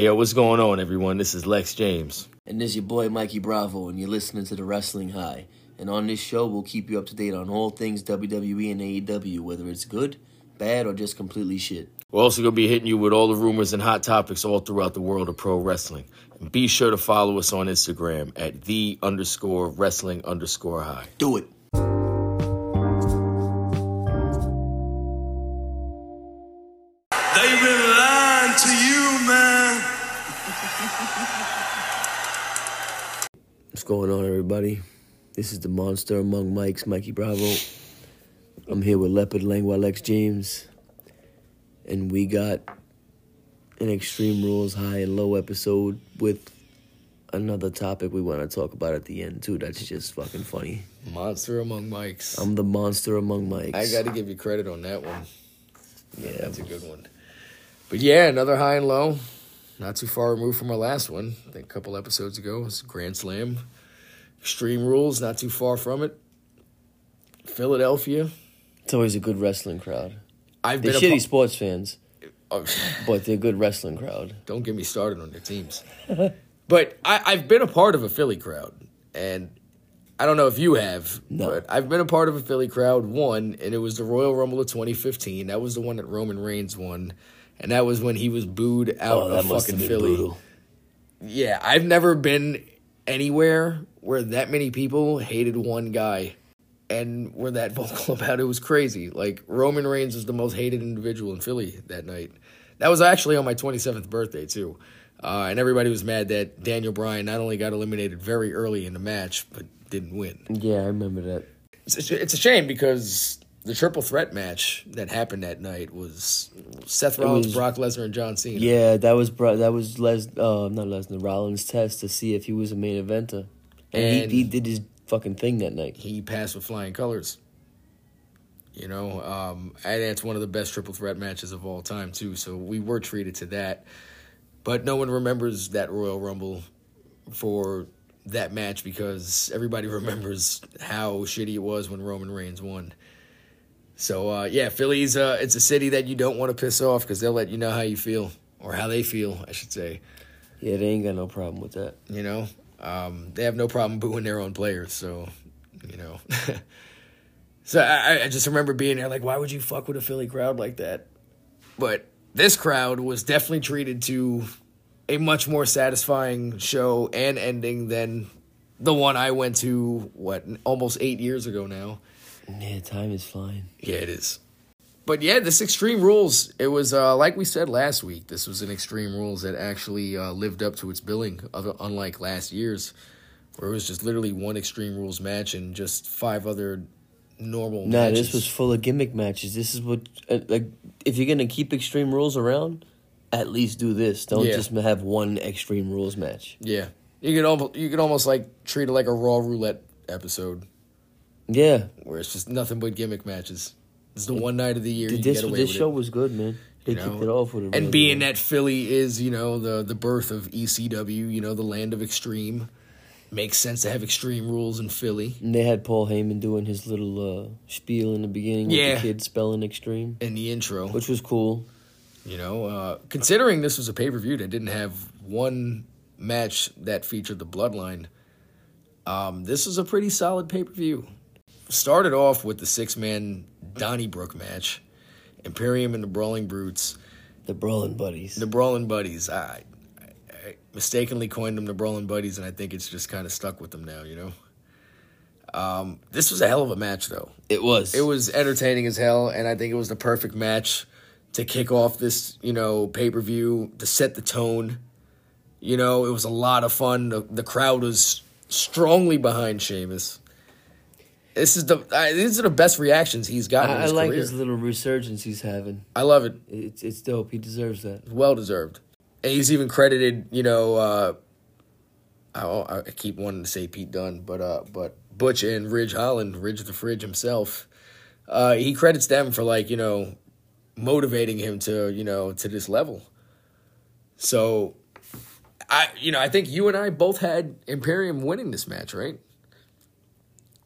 Hey, yo, what's going on, everyone? This is Lex James. And this is your boy Mikey Bravo, and you're listening to the Wrestling High. And on this show, we'll keep you up to date on all things WWE and AEW, whether it's good, bad, or just completely shit. We're also going to be hitting you with all the rumors and hot topics all throughout the world of pro wrestling. And be sure to follow us on Instagram at the underscore wrestling underscore high. Do it. Going on, everybody? This is the monster among Mikes, Mikey Bravo. I'm here with Leopard Langua Lex James, and we got an Extreme Rules high and low episode with another topic we want to talk about at the end too. That's just fucking funny. Monster among mics. I'm the monster among Mikes. I got to give you credit on that one. yeah, That's a good one. But yeah, another high and low. Not too far removed from our last one. I think a couple episodes ago. It was Grand Slam. Extreme Rules, not too far from it. Philadelphia. It's always a good wrestling crowd. I've They're been shitty a sports fans, oh, but they're a good wrestling crowd. Don't get me started on their teams. but I, I've been a part of a Philly crowd, and I don't know if you have, No. but I've been a part of a Philly crowd. One, and it was the Royal Rumble of 2015. That was the one that Roman Reigns won, and that was when he was booed out Oh, of fucking Philly. brutal. Yeah, I've never been anywhere where that many people hated one guy and were that vocal about it. Was crazy. Like Roman Reigns was the most hated individual in Philly that night. That was actually on my 27th birthday too. Uh, and everybody was mad that Daniel Bryan not only got eliminated very early in the match but didn't win. Yeah, I remember that. It's a, it's a shame because the triple threat match that happened that night was Seth Rollins, was- Brock Lesnar, and John Cena. Yeah, that was that was Les uh not Lesnar Rollins test to see if he was a main eventer, and, he, he did his fucking thing that night. he passed with flying colors. You know, um, and that's one of the best triple threat matches of all time too. So we were treated to that, but no one remembers that Royal Rumble for that match because everybody remembers how shitty it was when Roman Reigns won. So uh, yeah, Philly's uh, it's a city that you don't want to piss off because they'll let you know how you feel or how they feel, I should say. Yeah, they ain't got no problem with that. You know, um, they have no problem booing their own players. So, you know, so I, I just remember being there like, why would you fuck with a Philly crowd like that? But this crowd was definitely treated to a much more satisfying show and ending than the one I went to. What almost eight years ago now. Yeah, time is flying. Yeah, it is. But yeah, this Extreme Rules, it was uh, like we said last week. This was an Extreme Rules that actually uh, lived up to its billing, other, unlike last year's, where it was just literally one Extreme Rules match and just five other normal Nah, matches. this was full of gimmick matches. This is what uh, like if you're gonna keep Extreme Rules around, at least do this. Don't Yeah. just have one Extreme Rules match. yeah. You could almost you could almost like treat it like a Raw Roulette episode Yeah, where it's just nothing but gimmick matches. It's the one night of the year you this get away this with show it. was good, man. They you kicked know? it off with a and real being that Philly is, you know, the the birth of ECW, you know, the land of extreme, makes sense to have extreme rules in Philly. And they had Paul Heyman doing his little uh, spiel in the beginning with the kid spelling extreme, In the intro, which was cool. you know, uh, considering this was a pay per view that didn't have one match that featured the Bloodline, um, this was a pretty solid pay per view. Started off with the six man Donnybrook match, Imperium and the Brawling Brutes. The Brawling Buddies. The Brawling Buddies. I, I, I mistakenly coined them the Brawling Buddies, and I think it's just kind of stuck with them now. You know. Um, this was a hell of a match, though. it was. It was entertaining as hell, and I think it was the perfect match to kick off this, you know, pay per view to set the tone. You know, it was a lot of fun. The, the crowd was strongly behind Sheamus. This is the I, these are the best reactions he's gotten. I, I like career. his little resurgence he's having. I love it. It's it's dope. He deserves that. well deserved. And he's even credited, you know, uh, I, I keep wanting to say Pete Dunne, but uh, but Butch and Ridge Holland, Ridge the Fridge himself, uh, he credits them for like you know motivating him to you know to this level. So, I you know I think you and I both had Imperium winning this match, right?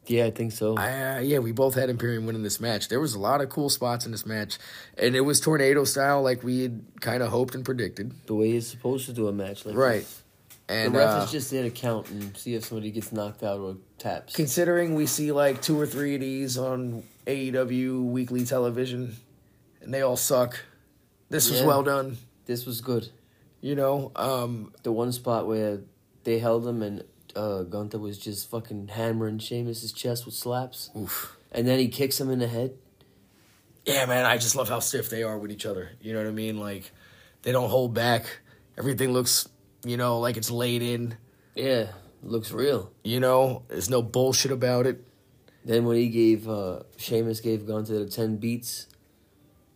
Yeah, I think so. I, uh, yeah, we both had Imperium winning this match. There was a lot of cool spots in this match, and it was tornado style, like we had kind of hoped and predicted. the way he's supposed to do a match like Right. this. And the ref uh, is just there to count and see if somebody gets knocked out or taps. considering we see like two or three of these on AEW weekly television, and they all suck. This was well done. This was good. You know, um, The one spot where they held him and uh, Gunther was just fucking hammering Sheamus's chest with slaps, oof. and then he kicks him in the head. Yeah, man, I just love how stiff they are with each other. You know what I mean? Like, they don't hold back. Everything looks, you know, like it's laid in. Yeah, looks real. You know, there's no bullshit about it. Then when he gave uh Sheamus gave Gunther the ten beats,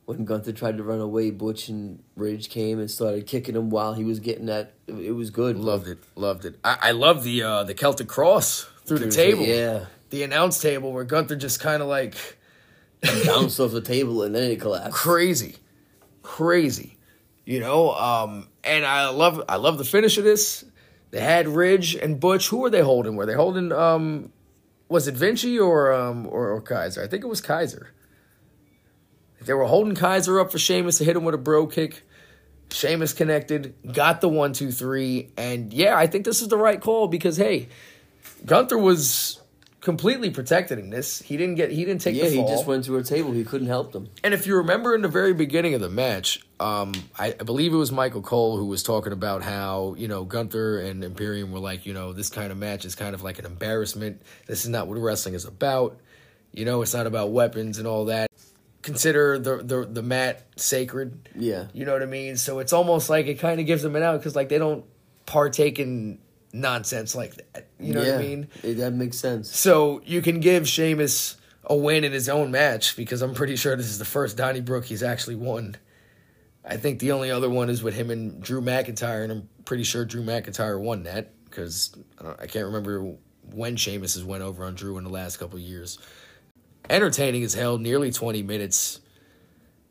when Gunther tried to run away, Butch and Ridge came and started kicking him while he was getting that. It, was good. Loved it, loved it. I, I love the uh, the Celtic cross through the Through the- table. yeah. the announce table where Gunther just kind of like Bounced off the table and then it collapsed. crazy, crazy. You know, um, and I love I love the finish of this. They had Ridge and Butch. Who were they holding? Were they holding? Um, was it Vinci or um or, or Kaiser? I think it was Kaiser. They were holding Kaiser up for Sheamus to hit him with a Brogue kick. Sheamus connected, got the one, two, three, and yeah, I think this is the right call because hey, Gunther was completely protected in this. He didn't get he didn't take Yeah, the he just went to a table. He couldn't help them. And if you remember in the very beginning of the match, um, I, I believe it was Michael Cole who was talking about how, you know, Gunther and Imperium were like, you know, this kind of match is kind of like an embarrassment. This is not what wrestling is about. You know, it's not about weapons and all that. Consider the the, the mat sacred. Yeah. You know what I mean? So it's almost like it kind of gives them an out because, like, they don't partake in nonsense like that. You know yeah, what I mean? it- that makes sense. So you can give Sheamus a win in his own match because I'm pretty sure this is the first Donnybrook he's actually won. I think the only other one is with him and Drew McIntyre, and I'm pretty sure Drew McIntyre won that because I, I can't remember when Sheamus has went over on Drew in the last couple years. Entertaining as hell, nearly 20 minutes.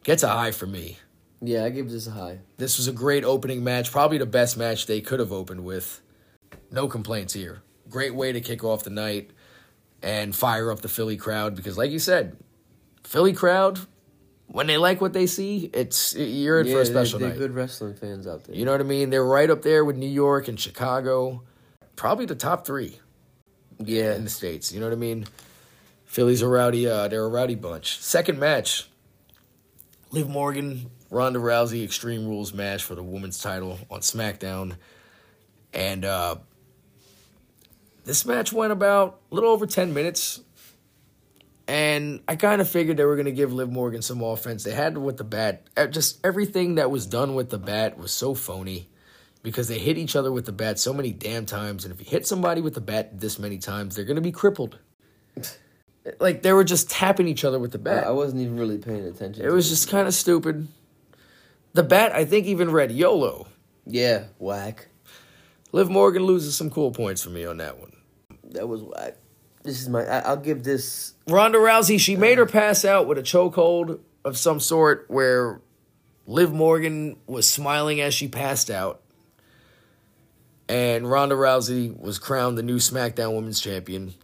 Gets a high for me. Yeah, I give this a high. This was a great opening match, probably the best match they could have opened with. No complaints here. Great way to kick off the night and fire up the Philly crowd because, like you said, Philly crowd, when they like what they see, it's you're in yeah, for a special they're, night. they're good wrestling fans out there. You know what I mean? They're right up there with New York and Chicago, probably the top three yeah, in the states. You know what I mean? Philly's a rowdy. Uh, they're a rowdy bunch. Second match, Liv Morgan, Ronda Rousey, Extreme Rules match for the women's title on SmackDown, and uh, this match went about a little over ten minutes. And I kind of figured they were going to give Liv Morgan some offense. They had with the bat. Just everything that was done with the bat was so phony because they hit each other with the bat so many damn times. And if you hit somebody with the bat this many times, they're going to be crippled. Like they were just tapping each other with the bat. I wasn't even really paying attention. It was just kind of stupid. The bat, I think, even read YOLO. yeah, whack. Liv Morgan loses some cool points for me on that one. That was whack. This is my. I, I'll give this. Ronda Rousey, she made her uh-huh. pass out with a chokehold of some sort where Liv Morgan was smiling as she passed out. And Ronda Rousey was crowned the new SmackDown Women's Champion.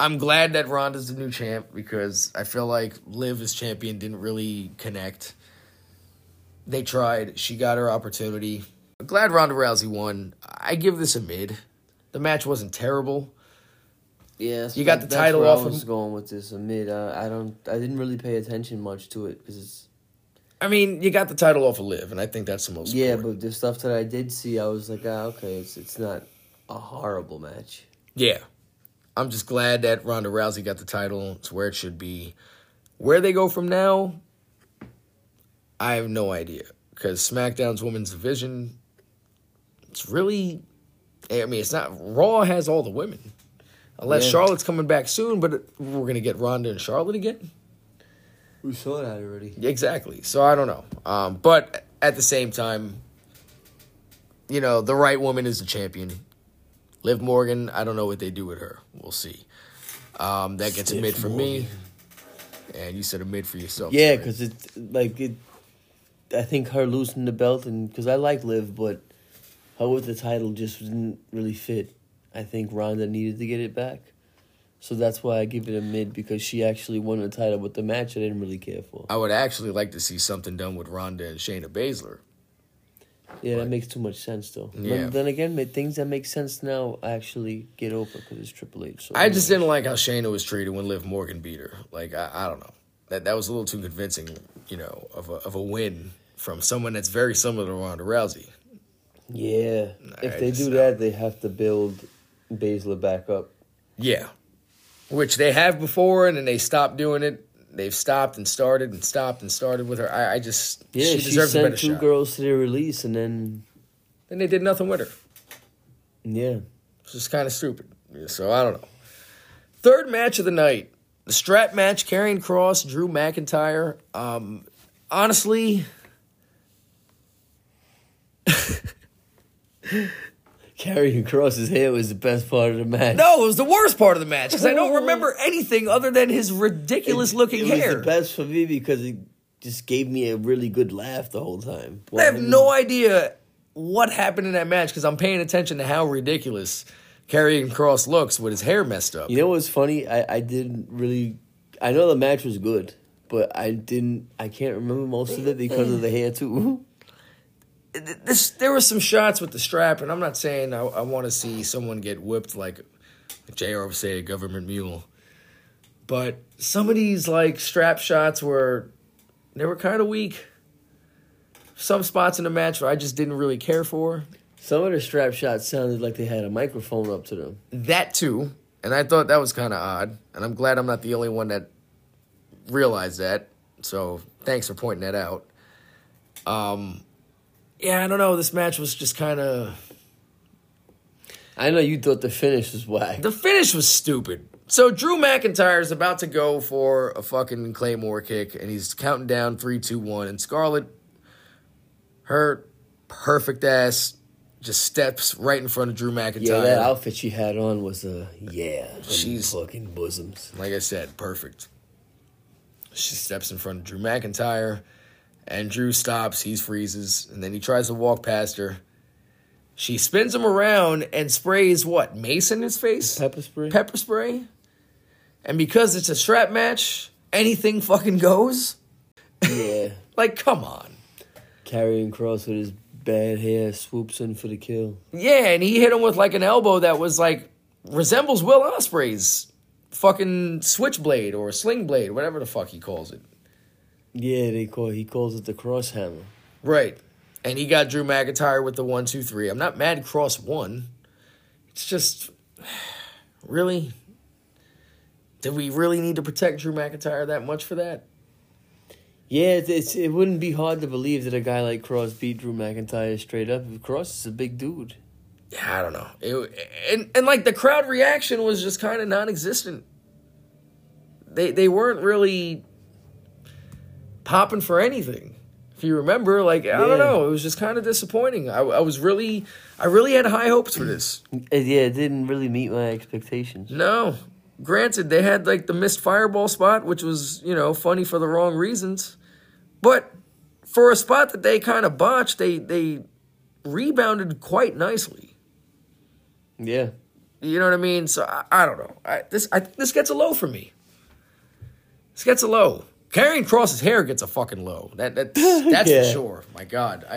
I'm glad that Ronda's the new champ because I feel like Liv as champion didn't really connect. They tried. She got her opportunity. I'm glad Ronda Rousey won. I give this a mid. The match wasn't terrible. Yeah, You got the title off I was of- going with this. A mid. Uh, I don't. I didn't really pay attention much to it because it's. I mean, you got the title off of Liv, and I think that's the most. Yeah, important. but the stuff that I did see, I was like, ah, okay, it's it's not a horrible match. yeah, I'm just glad that Ronda Rousey got the title. It's where it should be. Where they go from now, I have no idea because SmackDown's women's division. It's really, I mean, it's not Raw has all the women, unless Yeah. Charlotte's coming back soon. But we're gonna get Ronda and Charlotte again. We saw that already. Exactly. So I don't know. Um, but at the same time, you know, the right woman is the champion. Liv Morgan, I don't know what they do with her. We'll see. Um, that gets a mid for me. And you said a mid for yourself. Yeah, because it's like it. I think her losing the belt and because I like Liv, but her with the title just didn't really fit. I think Ronda needed to get it back, So that's why I give it a mid because she actually won the title with the match I didn't really care for. I would actually like to see something done with Ronda and Shayna Baszler. Yeah, that makes too much sense though. Yeah. Then, then again, things that make sense now actually get over because it's Triple H. So I just didn't like how Shayna was treated when Liv Morgan beat her. Like I, I don't know. That that was a little too convincing, you know, of a of a win from someone that's very similar to Ronda Rousey. Yeah, if they do that, they have to build Baszler back up. Yeah. Which they have before and then they stopped doing it. They've stopped and started and stopped and started with her. I, I just Yeah, she she, deserves a better sent two shot. girls to their release, and then then they did nothing with her. yeah, It's just kind of stupid. Yeah, So I don't know. Third match of the night, the strap match: Karrion Kross, Drew McIntyre. Um, honestly, Karrion Kross his hair was the best part of the match. no, it was the worst part of the match because I don't remember anything other than his ridiculous-looking it hair. It was the best for me because it just gave me a really good laugh the whole time. I have no idea what happened in that match because I'm paying attention to how ridiculous Karrion Kross looks with his hair messed up. You know what's funny? I, I didn't really. I know the match was good, but I didn't. I can't remember most of it because of the hair too. this there were some shots with the strap, and I'm not saying I, I want to see someone get whipped like Jr. would say a government mule, but some of these like strap shots were they were kind of weak. Some spots in the match where I just didn't really care for Some of the strap shots sounded like they had a microphone up to them. that too, and I thought that was kind of odd. And I'm glad I'm not the only one that realized that. So thanks for pointing that out. Um, yeah, I don't know. This match was just kind of I know you thought the finish was whack. The finish was stupid. So Drew McIntyre is about to go for a fucking Claymore kick, and he's counting down three, two, one, and Scarlett, her perfect ass, just steps right in front of Drew McIntyre. Yeah, that outfit she had on was a yeah. She's- fucking bosoms. like I said, perfect. She steps in front of Drew McIntyre, and Drew stops. He freezes, and then he tries to walk past her. She spins him around and sprays what mace in his face. Pepper spray. pepper spray. And because it's a strap match, anything fucking goes. yeah, Like, come on. Karrion Kross with his bad hair swoops in for the kill. Yeah, and he hit him with like an elbow that was like resembles Will Ospreay's fucking switchblade or sling blade, whatever the fuck he calls it. Yeah, they call he calls it the cross hammer. Right. And he got Drew McIntyre with the one, two, three. I'm not mad Kross one. It's just really did we really need to protect Drew McIntyre that much for that? Yeah, it's, it's it wouldn't be hard to believe that a guy like Kross beat Drew McIntyre straight up. Kross is a big dude. Yeah, I don't know. It, and and like the crowd reaction was just kind of non-existent. They they weren't really popping for anything. If you remember, like I don't know, it was just kind of disappointing. I, I was really, I really had high hopes for this. Uh, Yeah, it didn't really meet my expectations. No, granted, they had like the missed fireball spot, which was you know funny for the wrong reasons, but for a spot that they kind of botched, they they rebounded quite nicely. Yeah, You know what I mean? So I, I don't know. I, this I, this gets a low for me. This gets a low. Karrion Kross's hair gets a fucking low. That, that that's Yeah. for sure. My God, I.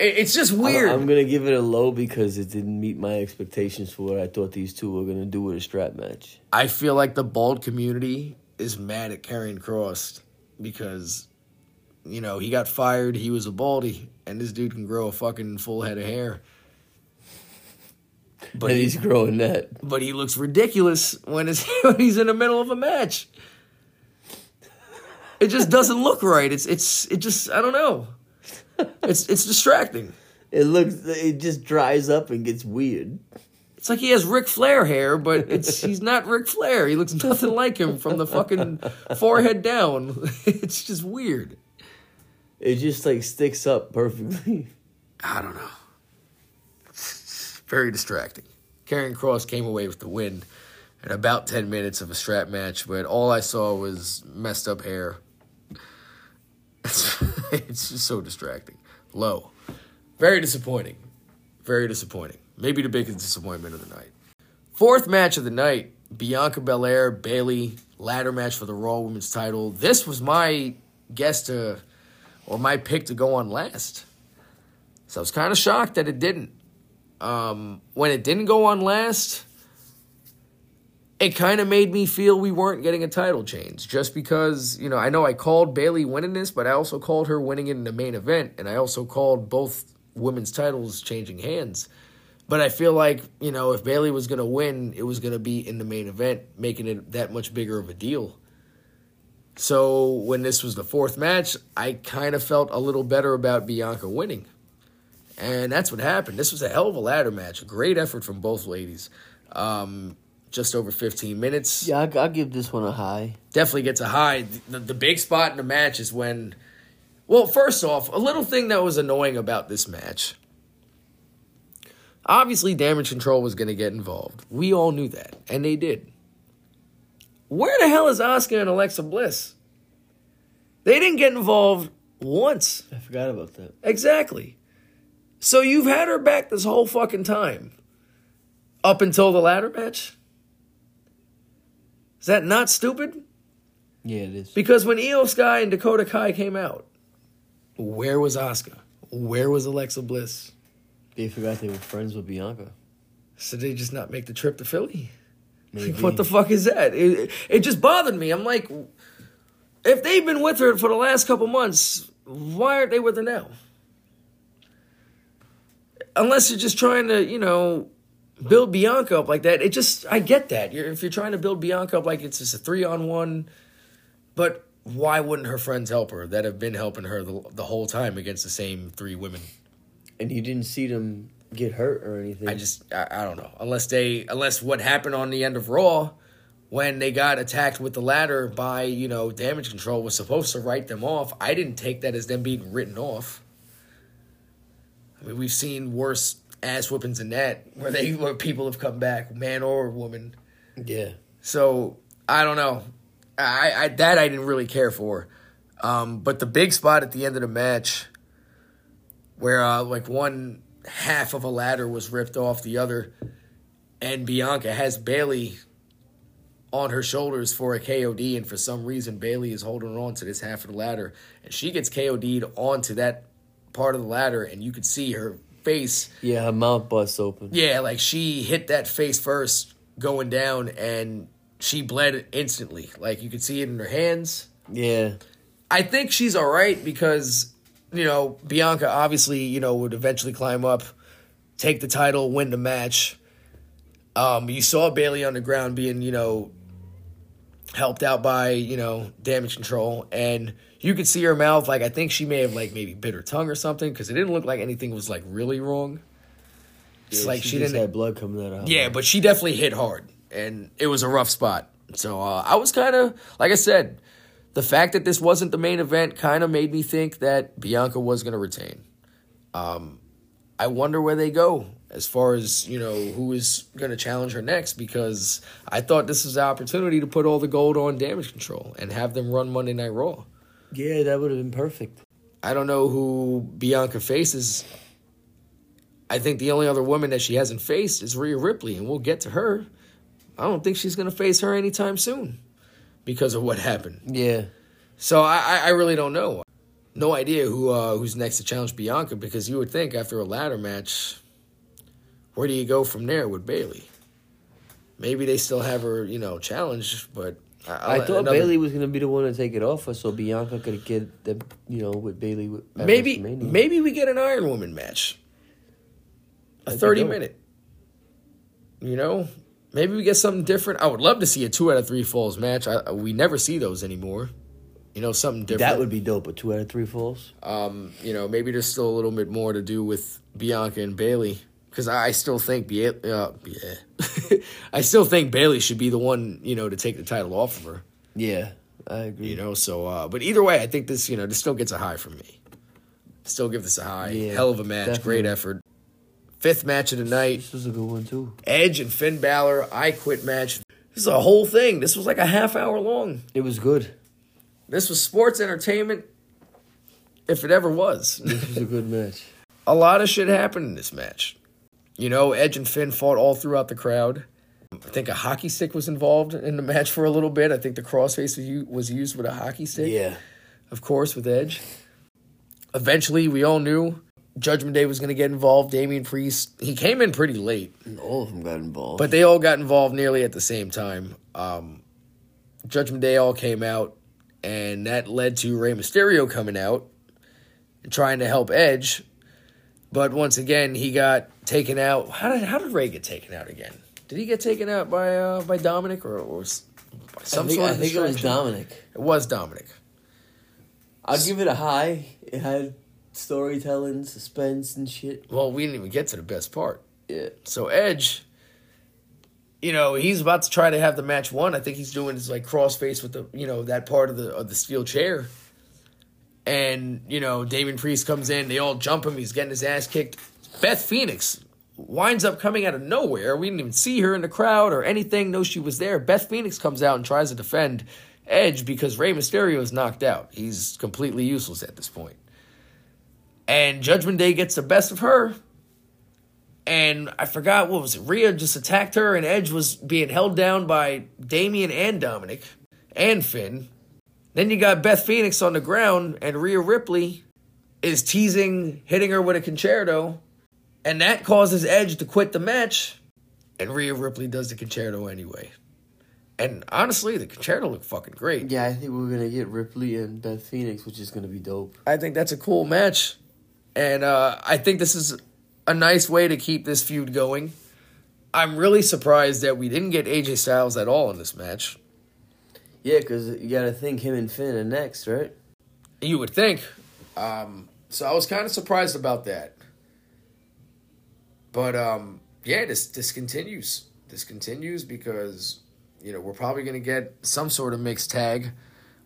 It, it's just weird. I'm, gonna give it a low because it didn't meet my expectations for what I thought these two were gonna do with a strap match. I feel like the bald community is mad at Carrying Cross because, you know, he got fired. He was a baldy, and this dude can grow a fucking full head of hair. But and he, he's growing that. but he looks ridiculous when, when he's in the middle of a match. It just doesn't look right. It's it's it just I don't know. It's it's distracting. It looks. It just dries up and gets weird. It's like he has Ric Flair hair, but it's he's not Ric Flair. He looks nothing like him from the fucking forehead down. It's just weird. It just like sticks up perfectly. I don't know. Very distracting. Karrion Kross came away with the win in about 10 minutes of a strap match, but all I saw was messed up hair. It's, just so distracting. Low. Very disappointing. Very disappointing. Maybe the biggest disappointment of the night. Fourth match of the night Bianca Belair, Bayley, ladder match for the Raw Women's title. This was my guess to, or my pick to go on last. So I was kind of shocked that it didn't. Um, when it didn't go on last, it kind of made me feel we weren't getting a title change just because, you know, I know I called Bayley winning this, but I also called her winning it in the main event, and I also called both women's titles changing hands. But I feel like, you know, if Bayley was going to win, it was going to be in the main event, making it that much bigger of a deal. So when this was the fourth match, I kind of felt a little better about Bianca winning. And that's what happened. This was a hell of a ladder match. Great effort from both ladies. Um, just over 15 minutes. Yeah, I, I'll give this one a high. Definitely gets a high. The, the big spot in the match is when. Well, first off, a little thing that was annoying about this match. Obviously, damage control was going to get involved. We all knew that, and they did. Where the hell is Asuka and Alexa Bliss? They didn't get involved once. I forgot about that. Exactly. So you've had her back this whole fucking time. Up until the ladder match? Is that not stupid? Yeah, it is. Because when Iyo Sky and Dakota Kai came out, where was Asuka? Where was Alexa Bliss? They forgot they were friends with Bianca. So they just not make the trip to Philly? Like, what the fuck is that? It, it just bothered me. I'm like, if they've been with her for the last couple months, why aren't they with her now? Unless you're just trying to, you know, build Bianca up like that. It just, I get that. You're, if you're trying to build Bianca up like it's just a three on one, but why wouldn't her friends help her that have been helping her the, the whole time against the same three women? And you didn't see them get hurt or anything. I just I, I don't know. Unless they unless what happened on the end of Raw when they got attacked with the ladder by, you know, damage control was supposed to write them off. I didn't take that as them being written off. I mean, we've seen worse ass whippings than that where they where people have come back, man or woman. yeah. So I don't know. I, I that I didn't really care for. Um, but the big spot at the end of the match, where uh, like one half of a ladder was ripped off the other, and Bianca has Bayley on her shoulders for a KOD, and for some reason Bayley is holding on to this half of the ladder, and she gets KOD'd onto that part of the ladder, and you could see her face Yeah, her mouth busts open. yeah, like she hit that face first going down and she bled instantly. Like you could see it in her hands. Yeah. I think she's all right because, you know, Bianca obviously, you know, would eventually climb up, take the title, win the match. Um, you saw Bayley on the ground being, you know, helped out by, you know, damage control. And you could see her mouth, like, I think she may have, like, maybe bit her tongue or something because it didn't look like anything was, like, really wrong. It's Yeah, like she, she didn't had blood coming out of her. yeah, but she definitely hit hard, and it was a rough spot. So uh, I was kind of, like I said, the fact that this wasn't the main event kind of made me think that Bianca was going to retain. Um, I wonder where they go as far as you know who is going to challenge her next because I thought this was the opportunity to put all the gold on damage control and have them run Monday Night Raw. Yeah, that would have been perfect. I don't know who Bianca faces. I think the only other woman that she hasn't faced is Rhea Ripley, and we'll get to her. I don't think she's going to face her anytime soon because of what happened. Yeah. So I, I- I really don't know. No idea who uh, who's next to challenge Bianca because you would think after a ladder match, where do you go from there with Bayley? Maybe they still have her, you know, challenge, but I, I thought Bayley was gonna be the one to take it off her, so Bianca could get the, you know, with Bayley. maybe maybe we get an Iron Woman match, a That'd thirty minute. You know, maybe we get something different. I would love to see a two out of three falls match. I, we never see those anymore. You know, something different. that would be dope. A two out of three falls. Um, you know, maybe there's still a little bit more to do with Bianca and Bayley because I still think uh, yeah. I still think Bayley should be the one you know to take the title off of her. Yeah, I agree. You know, so uh, but either way, I think this you know this still gets a high from me. Still give this a high. Yeah, Hell of a match, great effort. Fifth match of the night: This was a good one too. Edge and Finn Balor. I quit match. This is a whole thing. This was like a half hour long. It was good. This was sports entertainment, if it ever was. This was a good match. a lot of shit happened in this match. You know, Edge and Finn fought all throughout the crowd. I think a hockey stick was involved in the match for a little bit. I think the crossface was used with a hockey stick. Yeah. of course, with Edge. Eventually, we all knew Judgment Day was going to get involved. Damian Priest, he came in pretty late, all of them got involved. but they all got involved nearly at the same time. Um, Judgment Day all came out, and that led to Rey Mysterio coming out and trying to help Edge. But once again, he got taken out. How did how did Rey get taken out again? Did he get taken out by uh, by Dominik or, or by some I think, sort I think it was? Dominik. It was Dominik. I'll give it a high. It had storytelling, suspense, and shit. Well, we didn't even get to the best part. Yeah. So Edge, you know, he's about to try to have the match won. I think he's doing his like crossface with the you know that part of the of the steel chair. And you know, Damian Priest comes in. They all jump him. He's getting his ass kicked. Beth Phoenix winds up coming out of nowhere. We didn't even see her in the crowd or anything. No, she was there. Beth Phoenix comes out and tries to defend Edge because Rey Mysterio is knocked out. He's completely useless at this point. And Judgment Day gets the best of her and I forgot what was it. Rhea just attacked her, and Edge was being held down by Damien and Dominik and Finn. Then you got Beth Phoenix on the ground, and Rhea Ripley is teasing, hitting her with a concerto, and that causes Edge to quit the match. And Rhea Ripley does the concerto anyway. And honestly, the concerto looked fucking great. Yeah, I think we're gonna get Ripley and Beth Phoenix, which is gonna be dope. I think that's a cool match. And uh, I think this is a nice way to keep this feud going. I'm really surprised that we didn't get AJ Styles at all in this match. Yeah, because you gotta think him and Finn are next, right? You would think. Um, so I was kind of surprised about that. But um, yeah, this this continues. This continues because you know we're probably going to get some sort of mixed tag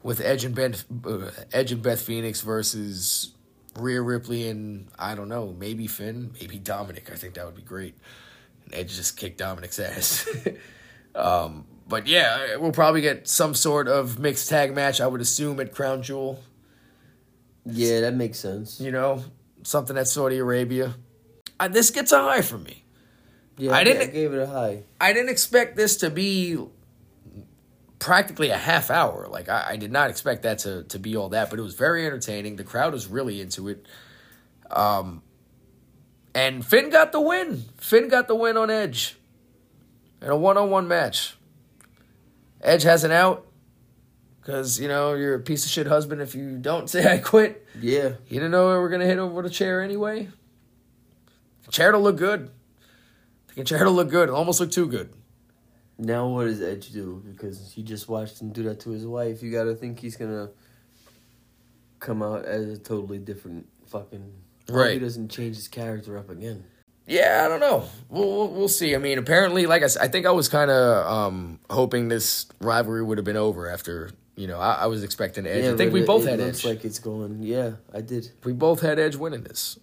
with Edge and Ben, uh, Edge and Beth Phoenix versus Rhea Ripley and I don't know, maybe Finn, maybe Dominik. I think that would be great. And Edge just kicked Dominik's ass. um, but yeah, we'll probably get some sort of mixed tag match. I would assume at Crown Jewel. Yeah, that makes sense. You know, something at Saudi Arabia. Uh, this gets a high from me. Yeah, I I, didn't- I gave it a high. I didn't expect this to be practically a half hour. Like I, I did not expect that to to be all that, but it was very entertaining. The crowd was really into it. Um, and Finn got the win. Finn got the win on Edge in a one on one match. Edge has an out because you know you're a piece of shit husband if you don't say I quit. Yeah, You didn't know we were gonna hit over the chair anyway. The chair to look good. The chair to look good. It almost looked too good. Now what does Edge do? Because he just watched him do that to his wife. You gotta think he's gonna come out as a totally different fucking. Right. He doesn't change his character up again. Yeah, I don't know. We'll we'll, we'll see. I mean, apparently, like I said, I think I was kind of um, hoping this rivalry would have been over after. You know, I, I was expecting Edge. I think we it- both it had looks Edge. like it's going. Yeah, I did. we both had Edge winning this.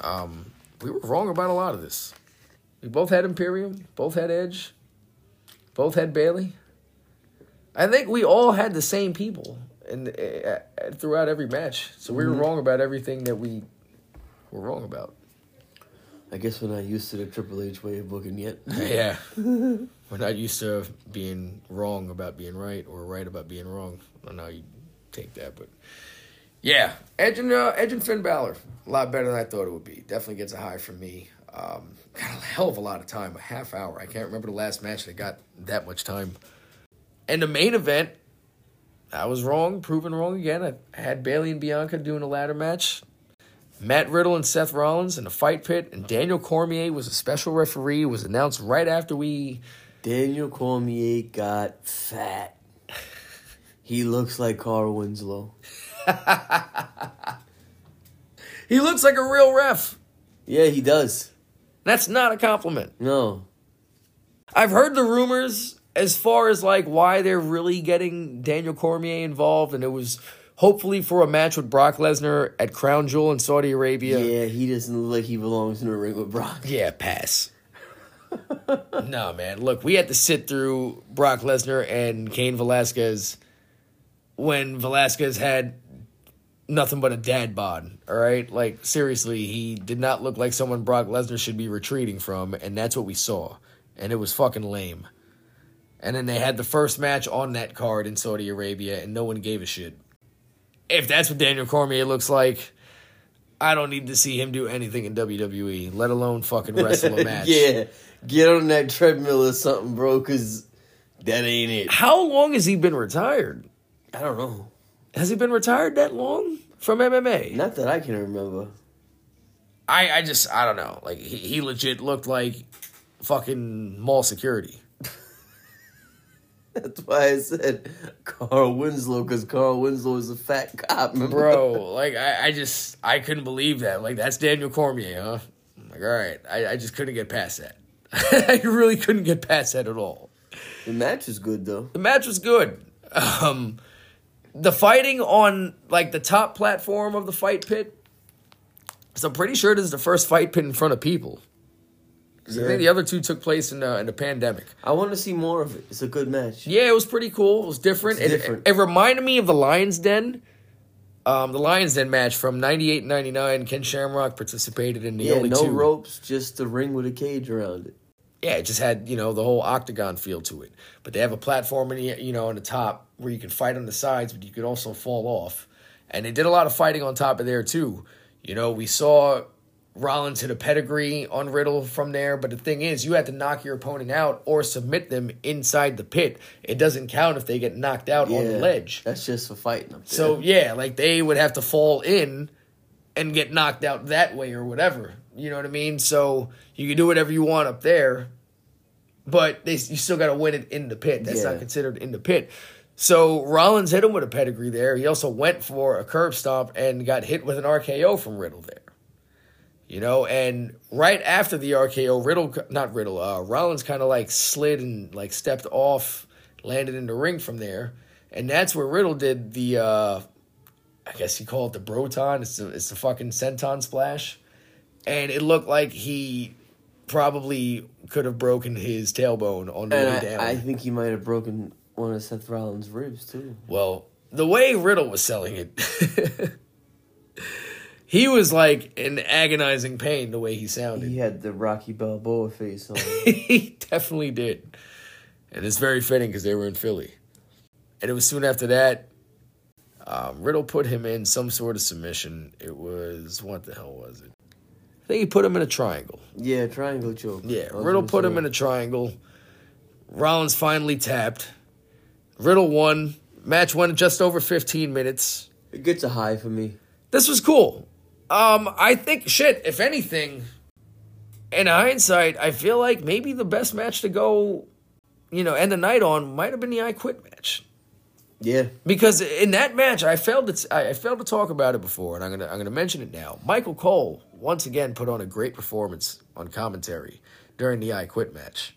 Um, we were wrong about a lot of this. We both had Imperium. Both had Edge. Both had Bayley. I think we all had the same people and uh, throughout every match. So we were wrong about everything that we were wrong about. I guess we're not used to the Triple H way of booking yet. Yeah. We're not used to being wrong about being right or right about being wrong. I don't know how you take that, but yeah, Edge and uh, Edge and Finn Balor, a lot better than I thought it would be. Definitely gets a high from me. Um, got a hell of a lot of time, a half hour. I can't remember the last match that got that much time. And the main event, I was wrong, proven wrong again. I had Bayley and Bianca doing a ladder match. Matt Riddle and Seth Rollins in a fight pit, and Daniel Cormier was a special referee. Was announced right after we. Daniel Cormier got fat. He looks like Carl Winslow. He looks like a real ref. Yeah, he does. That's not a compliment. No. I've heard the rumors as far as like why they're really getting Daniel Cormier involved, and it was hopefully for a match with Brock Lesnar at Crown Jewel in Saudi Arabia. Yeah, he doesn't look like he belongs in a ring with Brock. Yeah, pass. no, man. Look, we had to sit through Brock Lesnar and Cain Velasquez when Velasquez had nothing but a dad bod. All right, like seriously, he did not look like someone Brock Lesnar should be retreating from, and that's what we saw, and it was fucking lame. And then they had the first match on that card in Saudi Arabia, and no one gave a shit. If that's what Daniel Cormier looks like, I don't need to see him do anything in WWE, let alone fucking wrestle a match. yeah, get on that treadmill or something, bro, because that ain't it. How long has he been retired? I don't know. Has he been retired that long from MMA? Not that I can remember. I, I just I don't know. Like he, he legit looked like fucking mall security. That's why I said Carl Winslow, because Carl Winslow is a fat cop, remember? Bro, like I, I just I couldn't believe that. Like that's Daniel Cormier, huh? I'm like, all right. I, I just couldn't get past that. I really couldn't get past that at all. The match was good, though. The match was good. Um the fighting on like the top platform of the fight pit. So I'm pretty sure this is the first fight pit in front of people. 'Cause I think the other two took place in uh, in the pandemic. I want to see more of it. It's a good match. Yeah, it was pretty cool. It was different. It's It- different. It, reminded me of the Lions Den. Um, the Lions Den match from 98 99. Ken Shamrock participated in the Yeah, only no two. ropes, just a ring with a cage around it. Yeah, it just had, you know, the whole octagon feel to it. But they have a platform, in the, you know, on the top where you can fight on the sides, but you could also fall off. And they did a lot of fighting on top of there, too. You know, we saw Rollins hit a pedigree on Riddle from there, but the thing is, you had to knock your opponent out or submit them inside the pit. It doesn't count if they get knocked out on the ledge. That's just for fighting them. So yeah, like they would have to fall in and get knocked out that way or whatever. You know what I mean? So you can do whatever you want up there, but they you still got to win it in the pit. That's Yeah. not considered in the pit. So Rollins hit him with a pedigree there. He also went for a curb stomp and got hit with an RKO from Riddle there. You know, and right after the RKO, Riddle, not Riddle, uh, Rollins kind of like slid and like stepped off, landed in the ring from there. And that's where Riddle did the, uh, I guess you call it the Broton. It's the, it's the fucking senton splash. And it looked like he probably could have broken his tailbone on the way and down. I, I think he might have broken one of Seth Rollins' ribs too. Well, the way Riddle was selling it, he was like in agonizing pain the way he sounded. He had the Rocky Balboa face on. he definitely did. And it's very fitting because they were in Philly. And it was soon after that, um, Riddle put him in some sort of submission. It was, what the hell was it? I think he put him in a triangle. yeah, triangle choke. Yeah, Riddle put him in a triangle. Rollins finally tapped. Riddle won. Match went just over 15 minutes. It gets a high for me. This was cool. Um, I think shit. If anything, in hindsight, I feel like maybe the best match to go, you know, end the night on might have been the I Quit match Yeah, because in that match I failed to I I failed to talk about it before, and I'm gonna I'm gonna mention it now. Michael Cole once again put on a great performance on commentary during the I Quit match.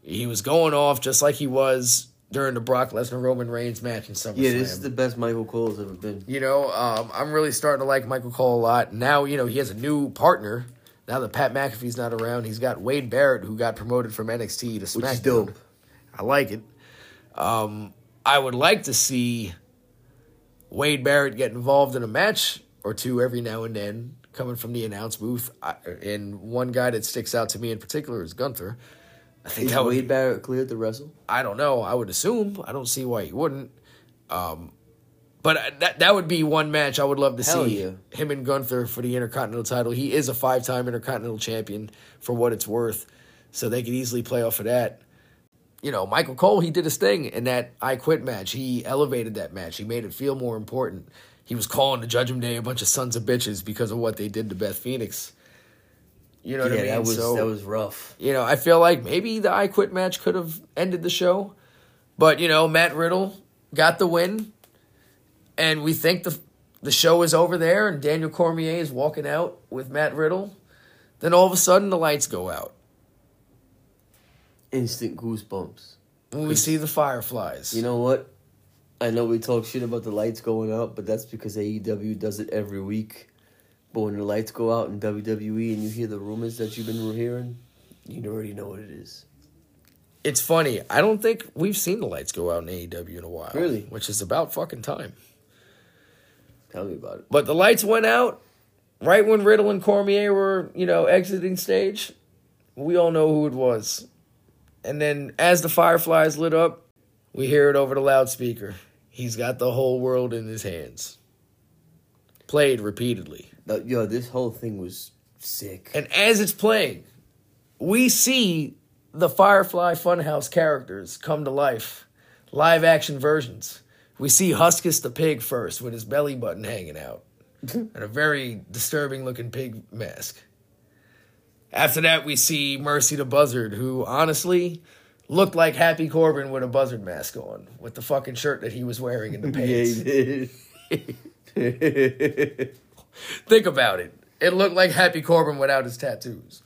He was going off just like he was during the Brock Lesnar Roman Reigns match in SummerSlam. yeah. This is the best Michael Cole's ever been. You know, um, I'm really starting to like Michael Cole a lot. Now, you know, he has a new partner. Now that Pat McAfee's not around, he's got Wade Barrett, who got promoted from NXT to SmackDown. Which is dope. I like it. Um, I would like to see Wade Barrett get involved in a match or two every now and then, coming from the announce booth. I, and one guy that sticks out to me in particular is Gunther. I think Is that would Wade Barrett cleared to wrestle? I don't know. I would assume. I don't see why he wouldn't. Um, but that that would be one match I would love to Hell see yeah. him and Gunther for the Intercontinental title. He is a five time Intercontinental champion for what it's worth, so they could easily play off of that. You know, Michael Cole, he did his thing in that I Quit match. He elevated that match. He made it feel more important. He was calling the Judgment Day a bunch of sons of bitches because of what they did to Beth Phoenix. You know what yeah, I mean? that was So- that was rough. you know, I feel like maybe the I Quit match could have ended the show. But, you know, Matt Riddle got the win. And we think the the show is over there and Daniel Cormier is walking out with Matt Riddle. Then all of a sudden the lights go out. Instant goosebumps. When we see the fireflies. You know what? I know we talk shit about the lights going out, but that's because AEW does it every week. But when the lights go out in WWE and you hear the rumors that you've been hearing, you already know what it is. it's funny. I don't think we've seen the lights go out in AEW in a while. Really? Which is about fucking time. Tell me about it. But the lights went out right when Riddle and Cormier were, you know, exiting stage. We all know who it was. And then as the fireflies lit up, we hear it over the loudspeaker. He's got the whole world in his hands. Played repeatedly. Yo, this whole thing was sick. And as it's playing, we see the Firefly Funhouse characters come to life. Live action versions. We see Huskus the pig first with his belly button hanging out and a very disturbing looking pig mask. After that, we see Mercy the Buzzard, who honestly looked like Happy Corbin with a buzzard mask on, with the fucking shirt that he was wearing in the pants. Yeah. Think about it. It looked like Happy Corbin without his tattoos.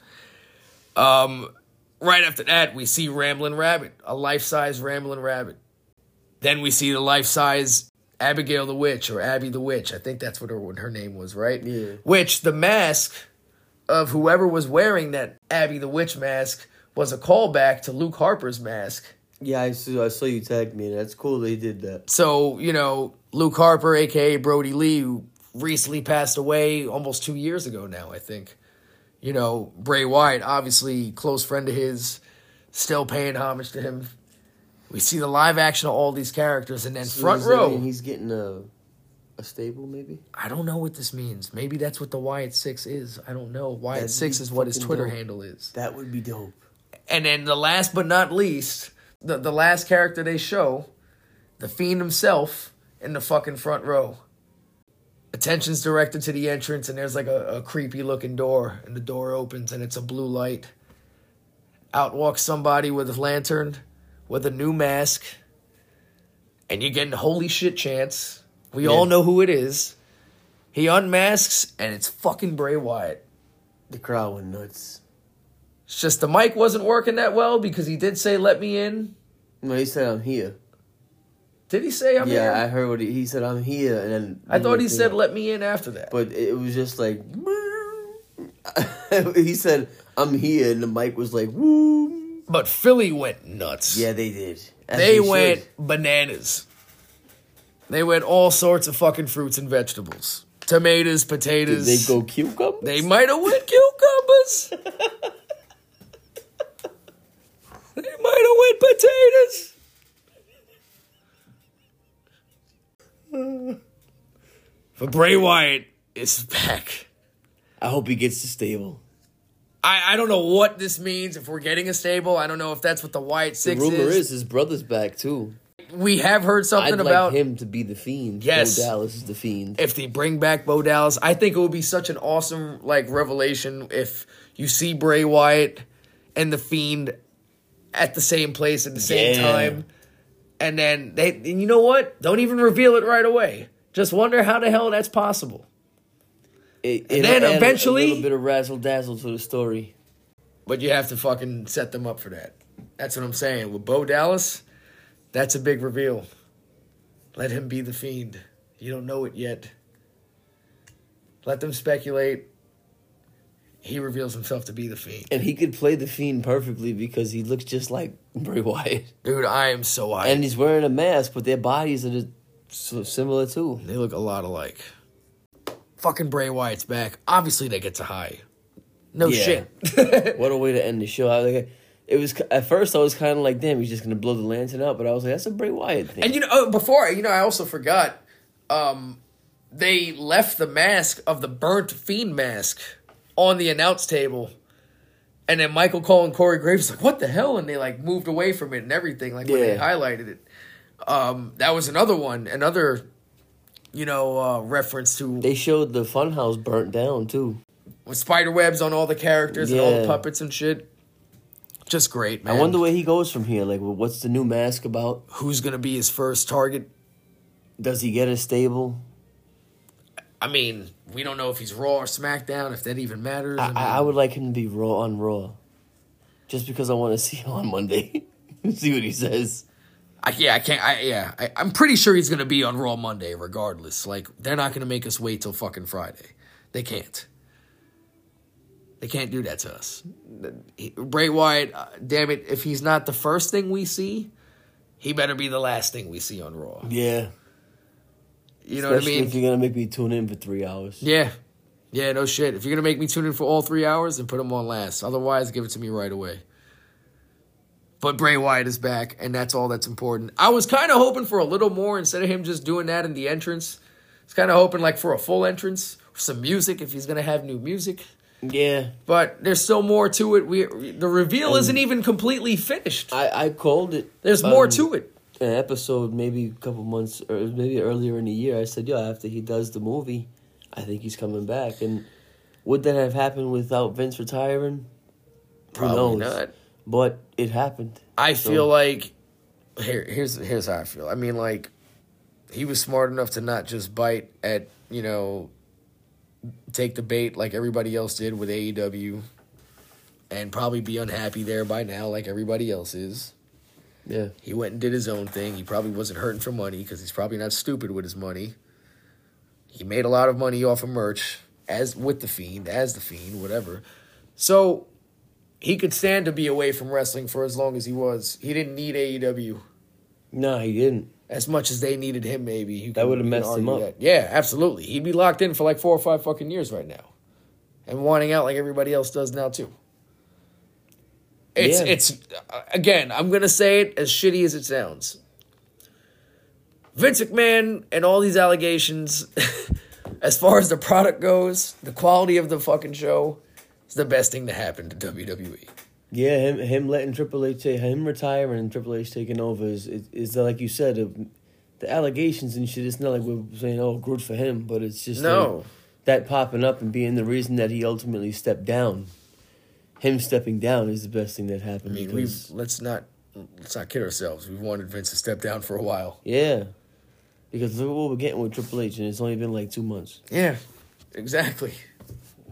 Um, right after that, we see Ramblin' Rabbit, a life-size Ramblin' Rabbit. Then we see the life-size Abigail the Witch or Abby the Witch. I think that's what her what her name was, right? Yeah. Which the mask of whoever was wearing that Abby the Witch mask was a callback to Luke Harper's mask. yeah, I saw, I saw you tag me. That's cool they did that. So, you know, Luke Harper, aka Brodie Lee, who recently passed away almost two years ago now, I think. You know, Bray Wyatt, obviously close friend of his, still paying homage to him. We see the live action of all these characters, and then So front does that row. mean he's getting a a stable, maybe. I don't know what this means. Maybe that's what the Wyatt Six is. I don't know. Wyatt That'd Six is what his Twitter dope. handle is. That would be dope. And then the last but not least, the, the last character they show, the Fiend himself in the fucking front row. Attention's directed to the entrance, and there's like a, a creepy looking door, and the door opens, and it's a blue light. Out walks somebody with a lantern, with a new mask, and you're getting holy shit chance. We Yeah. all know who it is. He unmasks, and it's fucking Bray Wyatt. The crowd went nuts. It's just the mic wasn't working that well because he did say, let me in. No, he said I'm here. Did he say I'm yeah, here? I heard what he, he said. I'm here, and then I thought he said let me in after that. but it was just like he said I'm here, and the mic was like woo. But Philly went nuts. Yeah, they did. As they should. went bananas. They went all sorts of fucking fruits and vegetables. Tomatoes, Did potatoes. they go cucumbers? They might have went cucumbers. they might have went potatoes. But Bray Wyatt is back. I hope he gets the stable. I, I don't know what this means. If we're getting a stable, I don't know if that's what the Wyatt The Six rumor is. is his brother's back too. We have heard something I'd about like him to be the fiend. Yes. Bo Dallas is the fiend. if they bring back Bo Dallas. I think it would be such an awesome like revelation if you see Bray Wyatt and the Fiend at the same place at the same Yeah. time, and then they. And you know what? Don't even reveal it right away. Just wonder how the hell that's possible. It, And then eventually- a little bit of razzle dazzle to the story. But you have to fucking set them up for that. That's what I'm saying. With Bo Dallas, that's a big reveal. Let him be the fiend. You don't know it yet. Let them speculate. He reveals himself to be the fiend. And he could play the fiend perfectly because he looks just like Bray Wyatt. Dude, I am so hyped. And he's wearing a mask, but their bodies are just so similar too. they look a lot alike. Fucking Bray Wyatt's back. Obviously, they get to high. No Yeah. shit. What a way to end the show! I was like, it was at first I was kind of like, damn, he's just gonna blow the lantern out, but I was like, that's a Bray Wyatt thing. And you know, oh, before you know, I also forgot. Um, they left the mask of the burnt fiend mask on the announce table, and then Michael Cole and Corey Graves like, "What the hell?" And they like moved away from it and everything, like when they highlighted it. Um, that was another one, another, you know, uh, reference to they showed the funhouse burnt down too. with spider webs on all the characters and all the puppets and shit. Just great, man. I wonder where he goes from here. Like, what's the new mask about? who's gonna be his first target. Does he get a stable? I mean, we don't know if he's Raw or SmackDown, if that even matters. I, mean, I I would like him to be raw on Raw, just because I want to see him on Monday. see what he says. I, yeah, I can't. I, yeah, I, I'm pretty sure he's gonna be on Raw Monday, regardless. Like, they're not gonna make us wait till fucking Friday. They can't. They can't do that to us. Bray Wyatt, uh, damn it, if he's not the first thing we see, he better be the last thing we see on Raw. Yeah, You know what I mean? If you're gonna make me tune in for three hours. Yeah. Yeah, no shit. If you're gonna make me tune in for all three hours, then put them on last. Otherwise, give it to me right away. But Bray Wyatt is back, and that's all that's important. I was kind of hoping for a little more instead of him just doing that in the entrance. I was kind of hoping like for a full entrance, some music if he's gonna have new music. Yeah, But there's still more to it. We the reveal isn't even completely finished. I I called it. There's more um, to it. An episode maybe a couple months or maybe earlier in the year. I said, "Yo, after he does the movie, I think he's coming back." And would that have happened without Vince retiring? Who Probably knows? not. But it happened. I So- feel like here here's here's how I feel. I mean like he was smart enough to not just bite at, you know, take the bait like everybody else did with AEW and probably be unhappy there by now like everybody else is. Yeah, He went and did his own thing. He probably wasn't hurting for money because he's probably not stupid with his money. He made a lot of money off of merch as with the fiend, as the fiend, whatever. So he could stand to be away from wrestling for as long as he was. He didn't need AEW no, he didn't. as much as they needed him. Maybe That would've messed him up. that. Yeah, absolutely. He'd be locked in for like four or five fucking years right now, and wanting out like everybody else does now too. It's Yeah. it's again. I'm gonna say it as shitty as it sounds. Vince McMahon and all these allegations, as far as the product goes, the quality of the fucking show is the best thing to happen to. WWE. Yeah, him him letting Triple H take him retiring and Triple H taking over is is, is like you said, uh, the allegations and shit. It's not like we're saying oh good for him, but it's just No. like, that popping up and being the reason that he ultimately stepped down. Him stepping down is the best thing that happened. I mean, we let's not let's not kid ourselves. We've wanted Vince to step down for a while. yeah, because look what we're getting with Triple H, and it's only been like two months. Yeah, exactly.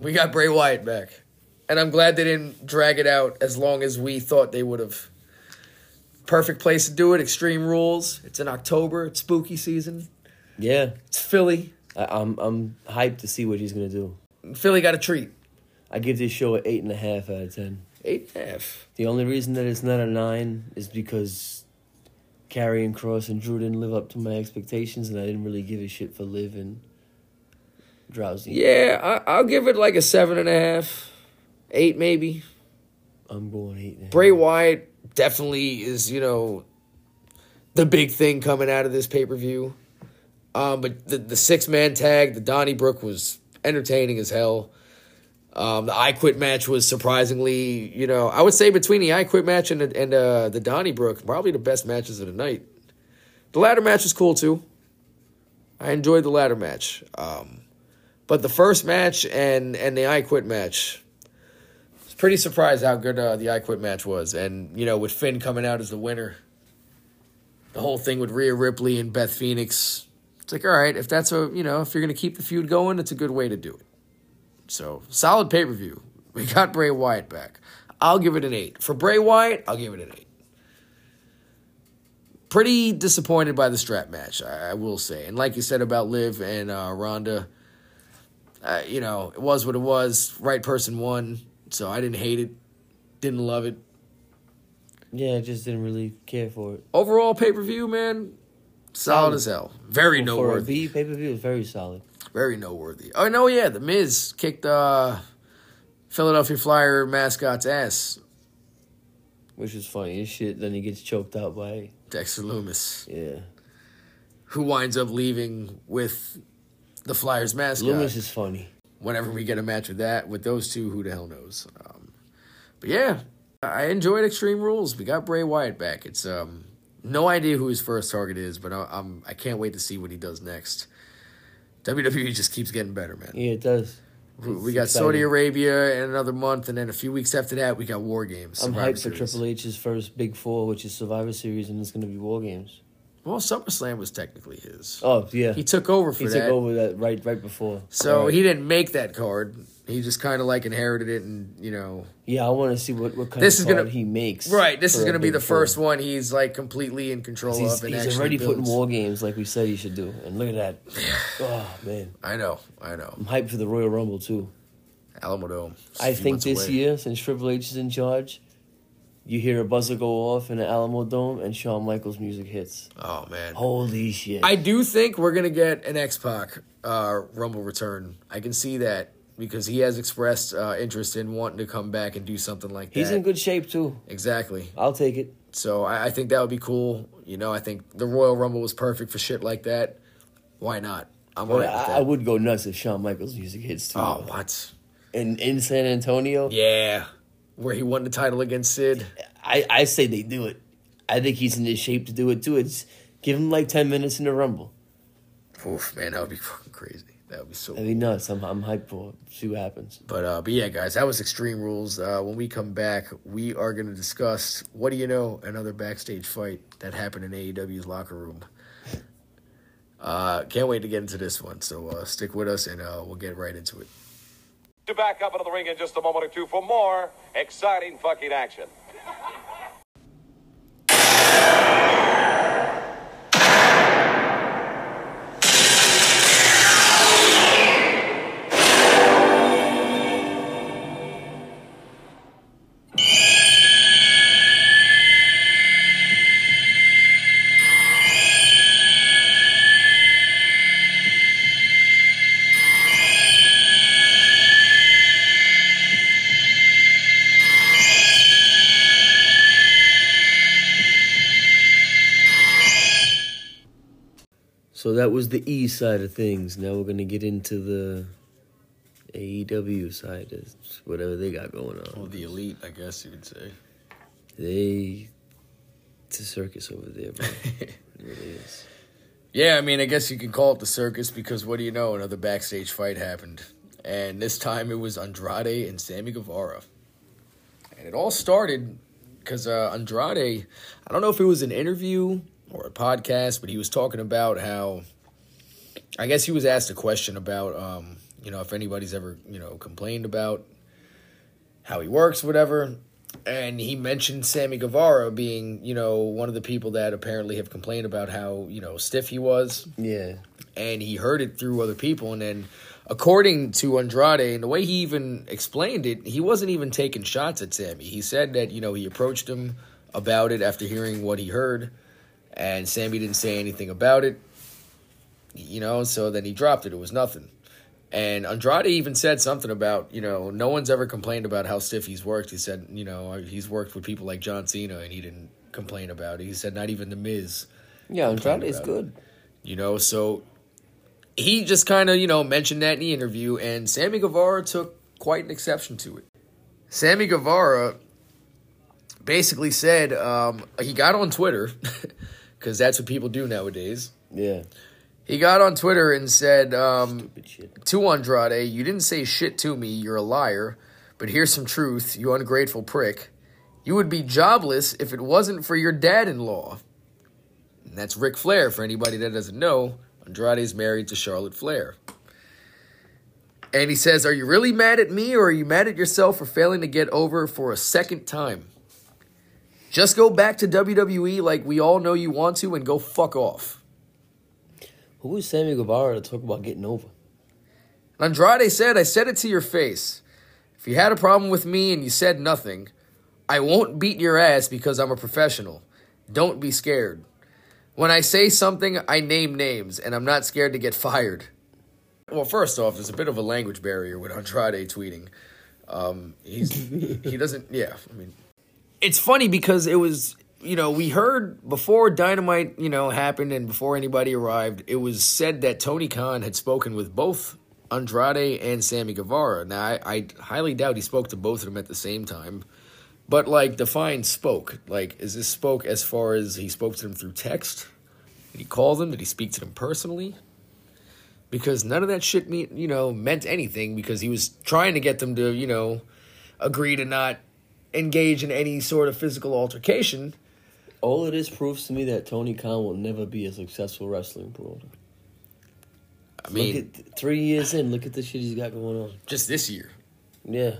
We got Bray Wyatt back. And I'm glad they didn't drag it out as long as we thought they would have. Perfect place to do it. Extreme Rules. It's in October. It's spooky season. Yeah, It's Philly. I, I'm I'm hyped to see what he's gonna do. Philly got a treat. I give this show an eight and a half out of ten. Eight and a half. The only reason that it's not a nine is because Karrion Kross and Drew didn't live up to my expectations, and I didn't really give a shit for Liv and Rousey. Yeah, I, I'll give it like a seven and a half, eight maybe. I'm going eight. and a half. Bray Wyatt definitely is, you know, the big thing coming out of this pay per view. Um, but the, the six man tag, the Donnybrook was entertaining as hell. Um, the I Quit match was surprisingly, you know, I would say between the I Quit match and the, and uh, the Donnybrook, probably the best matches of the night. The ladder match was cool too. I enjoyed the ladder match. Um, but the first match and and the I Quit match, was pretty surprised how good uh, the I Quit match was, and you know with Finn coming out as the winner, the whole thing with Rhea Ripley and Beth Phoenix. It's like all right, if that's a you know if you're gonna keep the feud going, it's a good way to do it. So solid pay per view. We got Bray Wyatt back. I'll give it an eight for Bray Wyatt. I'll give it an eight. Pretty disappointed by the strap match, I, I will say, and like you said about Liv and uh, Ronda uh, you know, it was what it was. Right person won, so I didn't hate it, didn't love it. Yeah, I just didn't really care for it. Overall pay per view, man, solid, Solid. as hell. Very a noteworthy. Pay per view, it's very solid. Very noteworthy. Oh no, yeah, the Miz kicked uh, Philadelphia Flyer mascot's ass. Which is funny as shit. Then he gets choked out by Dexter Lumis, yeah. who winds up leaving with the Flyers mascot. Loomis is funny. whenever we get a match with that with those two, who the hell knows? Um, but yeah, I enjoyed Extreme Rules. We got Bray Wyatt back. It's um no idea who his first target is, but I, I'm I can't wait to see what he does next. WWE just keeps getting better, man. Yeah, it does. We- we got exciting. Saudi Arabia in another month, and then a few weeks after that, we got War Games. I'm Survivor hyped for Triple H's first Big Four, which is Survivor Series, and it's going to be War Games. Well, SummerSlam was technically his. Oh yeah, He took over for he that. took over that right right before. So Right. he didn't make that card. He just kind of like inherited it, and you know, yeah, I want to see what what kind This of is gonna- he makes. Right, this is going to be the first one he's like completely in control He's, of and he's actually already putting builds. war games like we said he should do, and look at that. Oh man, I know, I know. I'm hyped for the Royal Rumble too. Alamodome. I think this away. year, since Triple H is in charge, you hear a buzzer go off in the Alamodome, and Shawn Michaels music hits. Oh man, Holy shit! I do think we're gonna get an X Pac uh, Rumble return. I can see that. Because he has expressed uh, interest in wanting to come back and do something like that. He's in good shape too. Exactly. I'll take it. So I, I think that would be cool. You know, I think the Royal Rumble was perfect for shit like that. Why not? I'm alright with I. I would go nuts if Shawn Michaels music hits too. Oh, what? in in San Antonio, Yeah, where he won the title against Sid. I I say they do it. I think he's in the shape to do it too. It's give him like ten minutes in the Rumble. Oof, man, that would be fucking crazy. That would be so. That'd be nuts. I'm I'm hyped for it. See what happens. But uh, but yeah, guys, that was Extreme Rules. Uh, when we come back, we are going to discuss what do you know another backstage fight that happened in AEW's locker room. Uh, can't wait to get into this one. So uh, stick with us, and uh, we'll get right into it. To back up into the ring in just a moment or two for more exciting fucking action. that was the E side of things. Now we're gonna get into the AEW side, of whatever they got going on. Well, the elite, I guess you would say. They, it's a circus over there, bro. it really is. Yeah, I mean, I guess you can call it the circus because what do you know? Another backstage fight happened. And this time it was Andrade and Sammy Guevara. And it all started because uh, Andrade, I don't know if it was an interview or a podcast, but he was talking about how, I guess he was asked a question about, um, you know, if anybody's ever, you know, complained about how he works, whatever. And he mentioned Sammy Guevara being, you know, one of the people that apparently have complained about how, you know, stiff he was Yeah. and he heard it through other people. And then, according to Andrade, and the way he even explained it, he wasn't even taking shots at Sammy. He said that you know he approached him about it after hearing what he heard, and Sammy didn't say anything about it. You know, so then he dropped it. It was nothing. And Andrade even said something about, you know, no one's ever complained about how stiff he's worked. He said, you know, he's worked with people like John Cena and he didn't complain about it. He said, not even The Miz Yeah, Andrade is good. you know, so he just kind of, you know, mentioned that in the interview, and Sammy Guevara took quite an exception to it. Sammy Guevara basically said um, he got on Twitter, because that's what people do nowadays. Yeah. He got on Twitter and said um, to Andrade, You didn't say shit to me, you're a liar, but here's some truth, you ungrateful prick. You would be jobless if it wasn't for your dad in law. And that's Ric Flair, for anybody that doesn't know. Andrade is married to Charlotte Flair. And he says, Are you really mad at me or are you mad at yourself for failing to get over for a second time? Just go back to WWE like we all know you want to and go fuck off. Who is Sammy Guevara to talk about getting over? Andrade said, I said it to your face. If you had a problem with me and you said nothing, I won't beat your ass because I'm a professional. Don't be scared. When I say something, I name names, and I'm not scared to get fired. Well, first off, there's a bit of a language barrier with Andrade tweeting. Um, he's he doesn't. Yeah, I mean, it's funny because it was you know we heard before Dynamite you know happened and before anybody arrived, it was said that Tony Khan had spoken with both Andrade and Sammy Guevara. Now I, I highly doubt he spoke to both of them at the same time. But like define spoke. Like is this spoke as far as he spoke to them through text? Did he call them? Did he speak to them personally? Because none of that shit mean you know meant anything because he was trying to get them to, you know, agree to not engage in any sort of physical altercation. All of this proves to me that Tony Khan will never be a successful wrestling promoter. I mean, look at three years in, look at the shit he's got going on. just this year. Yeah.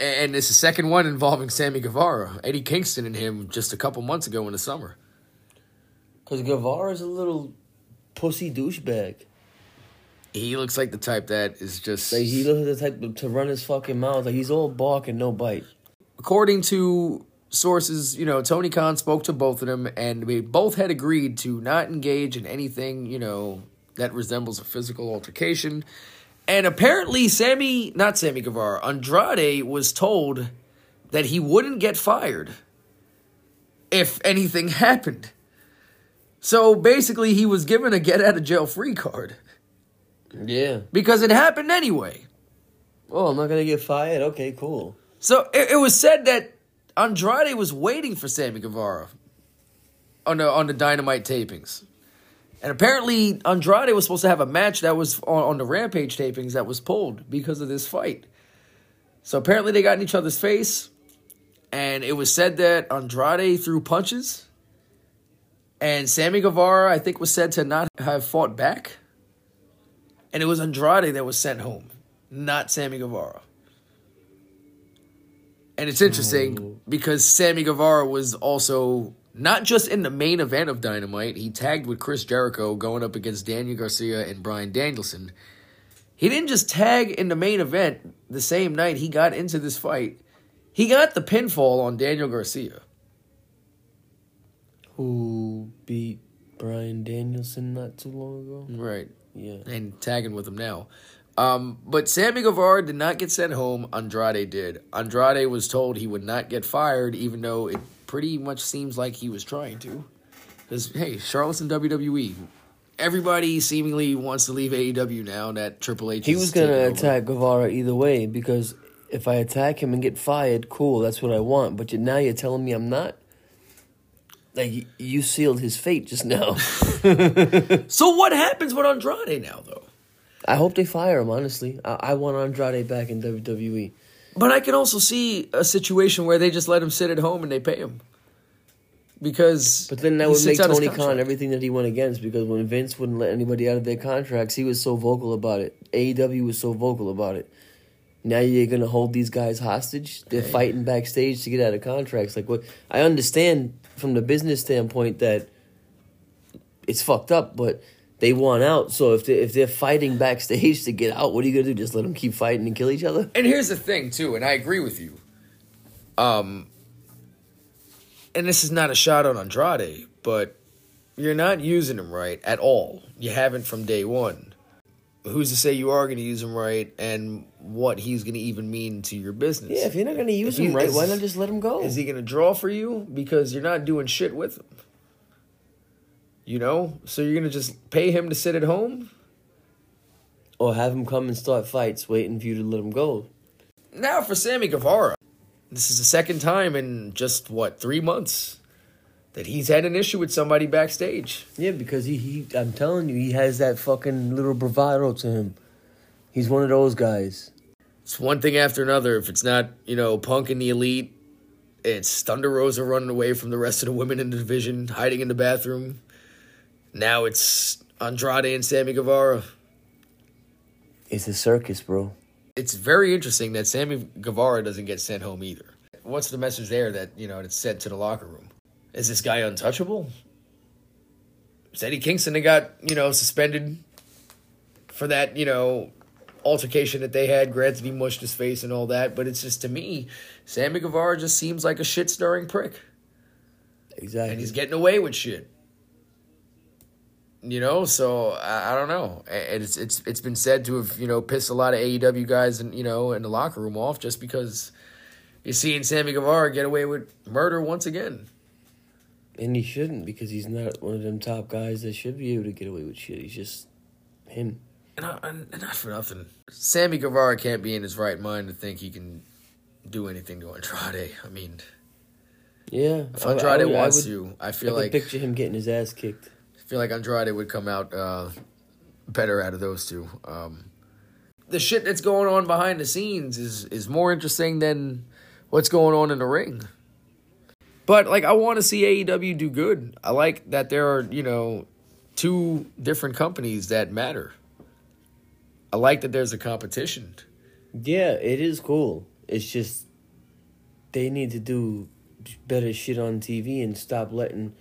And it's the second one involving Sammy Guevara. Eddie Kingston and him just a couple months ago in the summer. Because Guevara's a little pussy douchebag. He looks like the type that is just Like, he looks like the type to- to run his fucking mouth. Like, he's all bark and no bite. according to sources, you know, Tony Khan spoke to both of them, and we both had agreed to not engage in anything, you know, that resembles a physical altercation. And apparently, Sammy, not Sammy Guevara, Andrade was told that he wouldn't get fired if anything happened. So basically, he was given a get out of jail free card Yeah. because it happened anyway. Oh, I'm not gonna get fired. Okay, cool. So it, it was said that Andrade was waiting for Sammy Guevara on the on the Dynamite tapings, and apparently Andrade was supposed to have a match that was on, on the Rampage tapings that was pulled because of this fight. So apparently they got in each other's face, and it was said that Andrade threw punches, and Sammy Guevara I think was said to not have fought back, and it was Andrade that was sent home, not Sammy Guevara. And it's interesting oh. because Sammy Guevara was also not just in the main event of Dynamite, he tagged with Chris Jericho going up against Daniel Garcia and Bryan Danielson. He didn't just tag in the main event the same night he got into this fight. He got the pinfall on Daniel Garcia. Who beat Bryan Danielson not too long ago? Right. Yeah. and tagging with him now. Um, but Sammy Guevara did not get sent home. Andrade did. Andrade was told he would not get fired, even though it pretty much seems like he was trying to. Because hey, Charlotte's in WWE. Everybody seemingly wants to leave AEW now that Triple H. He was gonna attack Guevara either way because if I attack him and get fired, cool, that's what I want. But you, now you're telling me I'm not. Like you sealed his fate just now. So what happens with Andrade now, though? I hope they fire him. Honestly, I, I want Andrade back in. WWE. But I can also see a situation where they just let him sit at home and they pay him. Because But then that would make Tony Khan everything that he went against because when Vince wouldn't let anybody out of their contracts, he was so vocal about it. AEW was so vocal about it. Now you're gonna hold these guys hostage. They're fighting backstage to get out of contracts. Like what? I understand from the business standpoint that it's fucked up, but they want out. So if they if they're fighting backstage to get out, what are you gonna do? Just let them keep fighting and kill each other? And here's the thing too, and I agree with you. Um and this is not a shot on Andrade, but you're not using him right at all. You haven't from day one. Who's to say you are going to use him right, and what he's going to even mean to your business? Yeah, if you're not gonna use If him right, why not just let him go? Is he going to draw for you because you're not doing shit with him? You know, so you're going to just pay him to sit at home? or have him come and start fights, waiting for you to let him go? Now for Sammy Guevara. This is the second time in just what three months that he's had an issue with somebody backstage. Yeah, because he, he I'm telling you, he has that fucking little bravado to him. He's one of those guys. It's one thing after another. If it's not, you know, Punk and the Elite, it's Thunder Rosa running away from the rest of the women in the division, hiding in the bathroom. Now it's Andrade and Sammy Guevara. It's a circus, bro. It's very interesting that Sammy Guevara doesn't get sent home either. What's the message there that, you know, it's sent to the locker room? Is this guy untouchable? Is Eddie Kingston that got, you know, suspended for that, you know, altercation that they had. Granted, he mushed his face and all that, but it's just to me, Sammy Guevara just seems like a shit stirring prick. Exactly. And he's getting away with shit. You know, so I, I don't know. And it's it's it's been said to have you know pissed a lot of AEW guys and you know in the locker room off just because you're seeing Sammy Guevara get away with murder once again. and he shouldn't because he's not one of them top guys that should be able to get away with shit. He's just him. And, I, and not for nothing, Sammy Guevara can't be in his right mind to think he can do anything to Andrade. I mean, Yeah. if I- I Andrade would- I wants would- to, I I feel could like picture him getting his ass kicked. I feel like Andrade would come out uh, better out of those two. Um, the shit that's going on behind the scenes is is more interesting than what's going on in the ring. But like, I want to see AEW do good. I like that there are you know two different companies that matter. I like that there's a competition. Yeah, it is cool. It's just they need to do better shit on TV and stop letting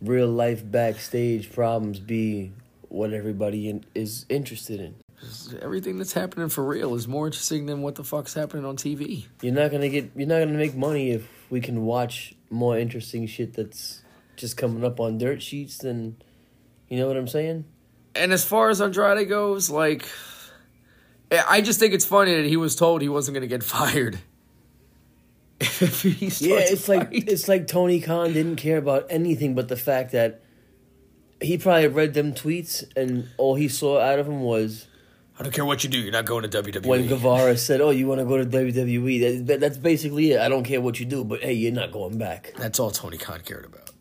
real life backstage problems be what everybody in, is interested in. Everything that's happening for real is more interesting than what the fuck's happening on TV. You're not gonna get. You're not gonna make money if we can watch more interesting shit that's just coming up on dirt sheets. Than you know what I'm saying? And as far as Andrade goes, like I just think it's funny that he was told he wasn't to get fired. Yeah, it's like it's like Tony Khan didn't care about anything but the fact that he probably read them tweets and all he saw out of him was I don't care what you do, you're not going to WWE. when Guevara said, "Oh, you want to go to WWE?" That, that's basically it. I don't care what you do, but hey, you're not going back. That's all Tony Khan cared about.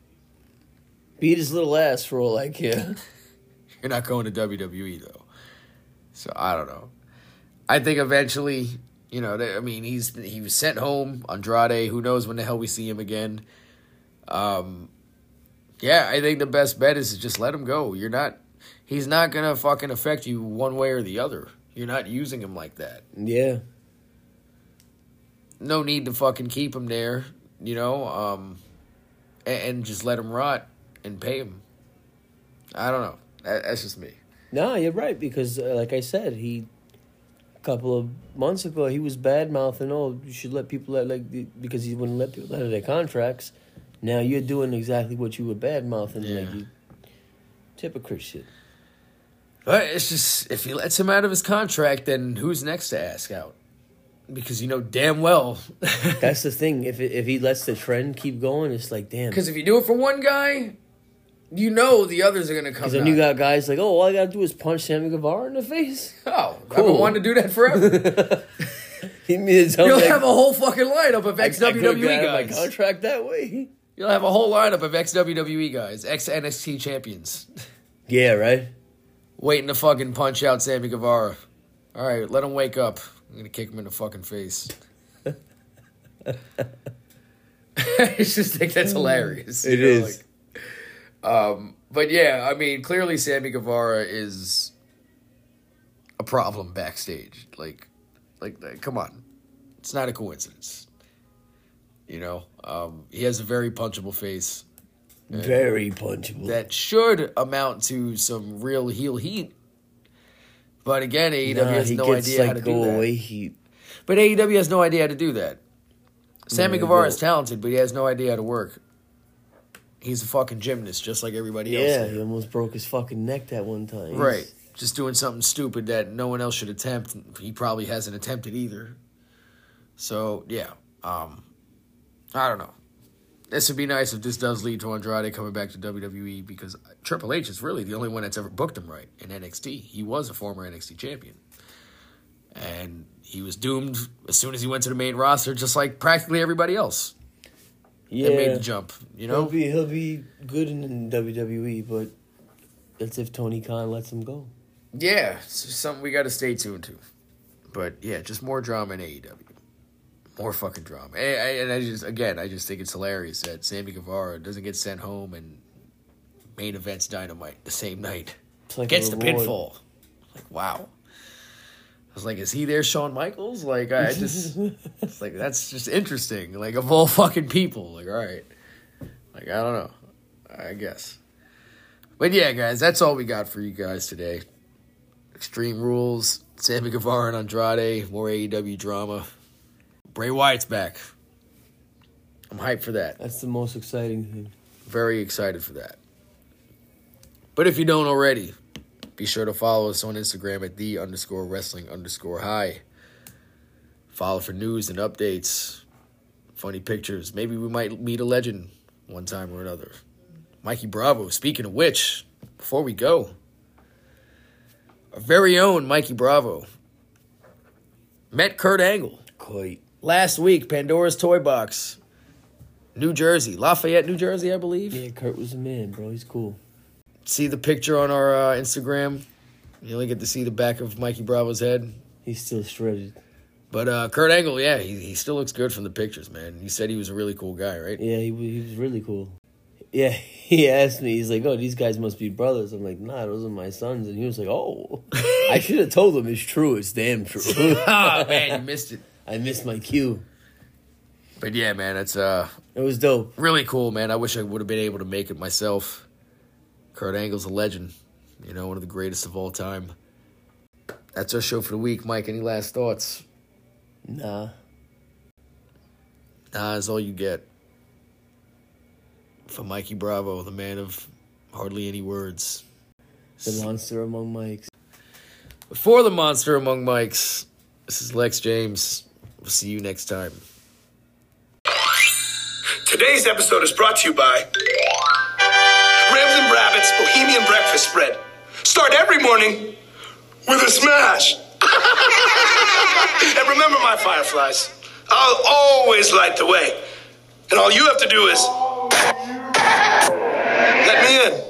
Beat his little ass for all I care. You're not going to WWE though. So I don't know. I think eventually, you know, I mean, he's he was sent home. Andrade, who knows when the hell we see him again. Um, yeah, I think the best bet is to just let him go. You're not. He's not gonna fucking affect you one way or the other. You're not using him like that. yeah, No need to fucking keep him there. You know, um, and, and just let him rot and pay him. I don't know. That, that's just me. no, you're right because, uh, like I said, he couple of months ago he was bad mouthing. Oh, you should let people let like because he wouldn't let people out of their contracts. Now you're doing exactly what you were bad mouthing. Yeah. Like you, hypocrite shit. But it's just if he lets him out of his contract, then who's next to ask out? Because you know damn well. That's the thing. If it, if he lets the trend keep going, it's like damn. Because if you do it for one guy, you know the others are gonna come. Because then you got guys like, oh, all I gotta do is punch Sammy Guevara in the face. oh, I've Cool. been wanting to do that forever. He means You'll have a whole fucking lineup of ex WWE of my guys. contract that way. You'll have a whole lineup of ex WWE guys, ex NXT champions, Yeah, right. waiting to fucking punch out Sammy Guevara. All right, let him wake up. I'm gonna kick him in the fucking face. I just think that's hilarious. It you know, is. like- um, but yeah, I mean, clearly Sammy Guevara is a problem backstage. Like, like, like, come on, it's not a coincidence. You know, um, he has a very punchable face Very punchable. that should amount to some real heel heat. But again, AEW Nah, has no gets idea like how to do that. heat. But AEW has no idea how to do that. Sammy No, Guevara is talented, but he has no idea how to work. He's a fucking gymnast, just like everybody Yeah, else. Yeah, he almost broke his fucking neck that one time. Right. Just doing something stupid that no one else should attempt. He probably hasn't attempted either. So, yeah. Um, I don't know. This would be nice if this does lead to Andrade coming back to WWE because Triple H is really the only one that's ever booked him right in NXT. He was a former NXT champion. And he was doomed as soon as he went to the main roster, just like practically everybody else Yeah. made the jump. You know, He'll be he'll be good in WWE, but that's if Tony Khan lets him go. Yeah, it's something we got to stay tuned to. But yeah, just more drama in AEW. More fucking drama. And I, and I just, again, I just think it's hilarious that Sammy Guevara doesn't get sent home and main events dynamite the same night. It's like Gets the reward. pinfall. Like, wow. I was like, is he there, Shawn Michaels? Like, I just, it's like, that's just interesting. Like, of all fucking people. Like, all right. Like, I don't know. I guess. But yeah, guys, that's all we got for you guys today. Extreme Rules, Sammy Guevara and Andrade, more AEW drama. Bray Wyatt's back. I'm hyped for that. That's the most exciting thing. Very excited for that. But if you don't already, be sure to follow us on Instagram at the underscore wrestling underscore high. Follow for news and updates, funny pictures. Maybe we might meet a legend one time or another. Mikey Bravo, speaking of which, before we go, our very own Mikey Bravo met Kurt Angle Quite. last week, Pandora's Toy Box, New Jersey, Lafayette, New Jersey, I believe. Yeah, Kurt was a man, bro. He's cool. See the picture on our uh, Instagram. You only get to see the back of Mikey Bravo's head. He's still shredded. But uh, Kurt Angle, yeah, he, he still looks good from the pictures, man. He said he was a really cool guy, right? Yeah, he, he was really cool. Yeah, he asked me, he's like, oh, these guys must be brothers. I'm like, nah, those are my sons. And he was like, oh. I should have told him it's true. It's damn true. oh, man, you missed it. I missed my cue. But yeah, man, it's uh, It was dope. really cool, man. I wish I would have been able to make it myself. Kurt Angle's a legend, you know, one of the greatest of all time. That's our show for the week. Mike, any last thoughts? Nah. Nah, is all you get. From Mikey Bravo, the man of hardly any words. The monster among mics. For the Monster Among Mikes, this is Lex James. We'll see you next time. Today's episode is brought to you by rabbits bohemian breakfast spread. Start every morning with a smash. and remember my fireflies. I'll always light the way. And all you have to do is let me in.